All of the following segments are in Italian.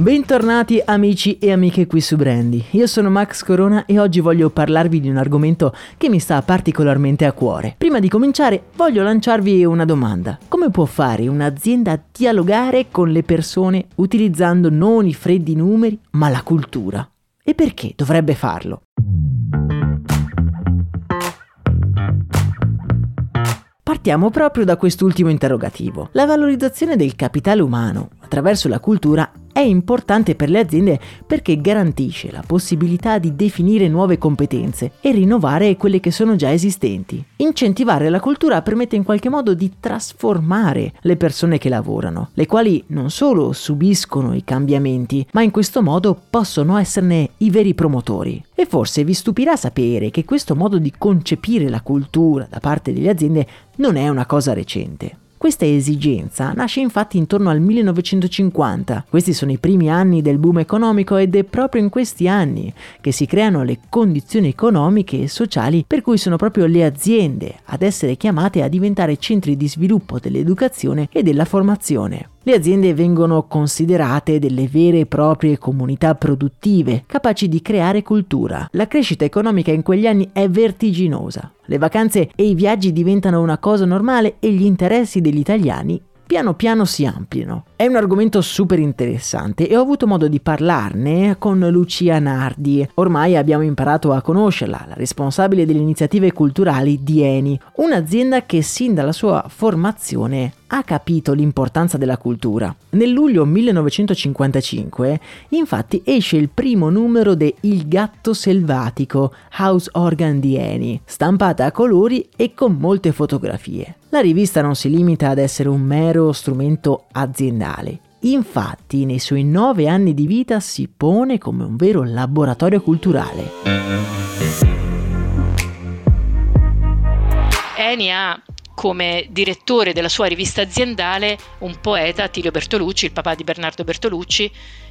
Bentornati amici e amiche qui su Brandy. Io sono Max Corona e oggi voglio parlarvi di un argomento che mi sta particolarmente a cuore. Prima di cominciare voglio lanciarvi una domanda. Come può fare un'azienda dialogare con le persone utilizzando non i freddi numeri ma la cultura? E perché dovrebbe farlo? Partiamo proprio da quest'ultimo interrogativo. La valorizzazione del capitale umano attraverso la cultura è importante per le aziende perché garantisce la possibilità di definire nuove competenze e rinnovare quelle che sono già esistenti. Incentivare la cultura permette in qualche modo di trasformare le persone che lavorano, le quali non solo subiscono i cambiamenti, ma in questo modo possono esserne i veri promotori. E forse vi stupirà sapere che questo modo di concepire la cultura da parte delle aziende non è una cosa recente. Questa esigenza nasce infatti intorno al 1950. Questi sono i primi anni del boom economico ed è proprio in questi anni che si creano le condizioni economiche e sociali per cui sono proprio le aziende ad essere chiamate a diventare centri di sviluppo dell'educazione e della formazione. Le aziende vengono considerate delle vere e proprie comunità produttive, capaci di creare cultura. La crescita economica in quegli anni è vertiginosa. Le vacanze e i viaggi diventano una cosa normale e gli interessi degli italiani piano piano si ampliano. È un argomento super interessante e ho avuto modo di parlarne con Lucia Nardi. Ormai abbiamo imparato a conoscerla, la responsabile delle iniziative culturali di Eni, un'azienda che sin dalla sua formazione ha capito l'importanza della cultura. Nel luglio 1955, infatti, esce il primo numero de Il gatto selvatico, House Organ di Eni, stampata a colori e con molte fotografie. La rivista non si limita ad essere un mero strumento aziendale. Infatti, nei suoi nove anni di vita si pone come un vero laboratorio culturale. Eni ha come direttore della sua rivista aziendale un poeta, Tilio Bertolucci, il papà di Bernardo Bertolucci,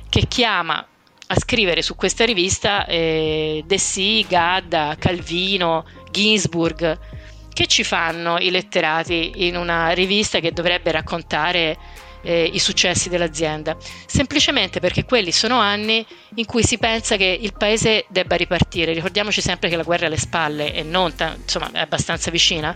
che chiama a scrivere su questa rivista eh, Dessì, Gadda, Calvino, Ginsburg, che ci fanno i letterati in una rivista che dovrebbe raccontare eh, i successi dell'azienda? Semplicemente perché quelli sono anni in cui si pensa che il paese debba ripartire. Ricordiamoci sempre che la guerra è alle spalle e non, insomma, è abbastanza vicina.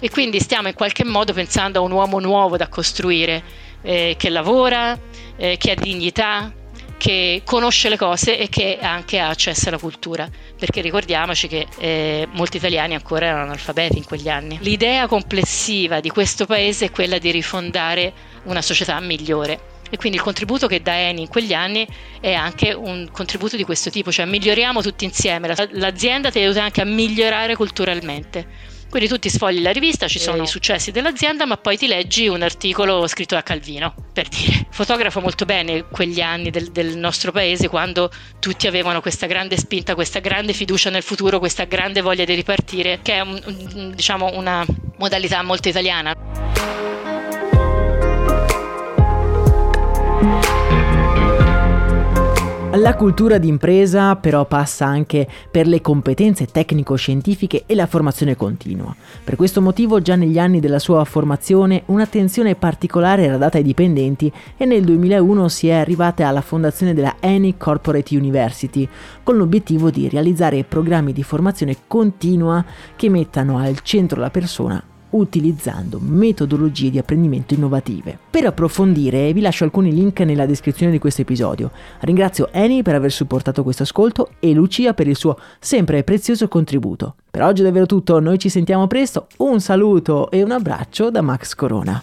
E quindi stiamo in qualche modo pensando a un uomo nuovo da costruire, eh, che lavora, eh, che ha dignità, che conosce le cose e che anche ha accesso alla cultura, perché ricordiamoci che eh, molti italiani ancora erano analfabeti in quegli anni. L'idea complessiva di questo paese è quella di rifondare una società migliore. E quindi il contributo che dà Eni in quegli anni è anche un contributo di questo tipo, cioè miglioriamo tutti insieme. L'azienda ti aiuta anche a migliorare culturalmente. Quindi tu ti sfogli la rivista, ci sono i successi dell'azienda, ma poi ti leggi un articolo scritto da Calvino, per dire. Fotografo molto bene quegli anni del, del nostro paese quando tutti avevano questa grande spinta, questa grande fiducia nel futuro, questa grande voglia di ripartire, che è un, diciamo una modalità molto italiana. La cultura d'impresa però passa anche per le competenze tecnico-scientifiche e la formazione continua. Per questo motivo già negli anni della sua formazione un'attenzione particolare era data ai dipendenti e nel 2001 si è arrivate alla fondazione della ENI Corporate University con l'obiettivo di realizzare programmi di formazione continua che mettano al centro la persona utilizzando metodologie di apprendimento innovative. Per approfondire vi lascio alcuni link nella descrizione di questo episodio. Ringrazio Eni per aver supportato questo ascolto e Lucia per il suo sempre prezioso contributo. Per oggi è davvero tutto, noi ci sentiamo presto, un saluto e un abbraccio da Max Corona.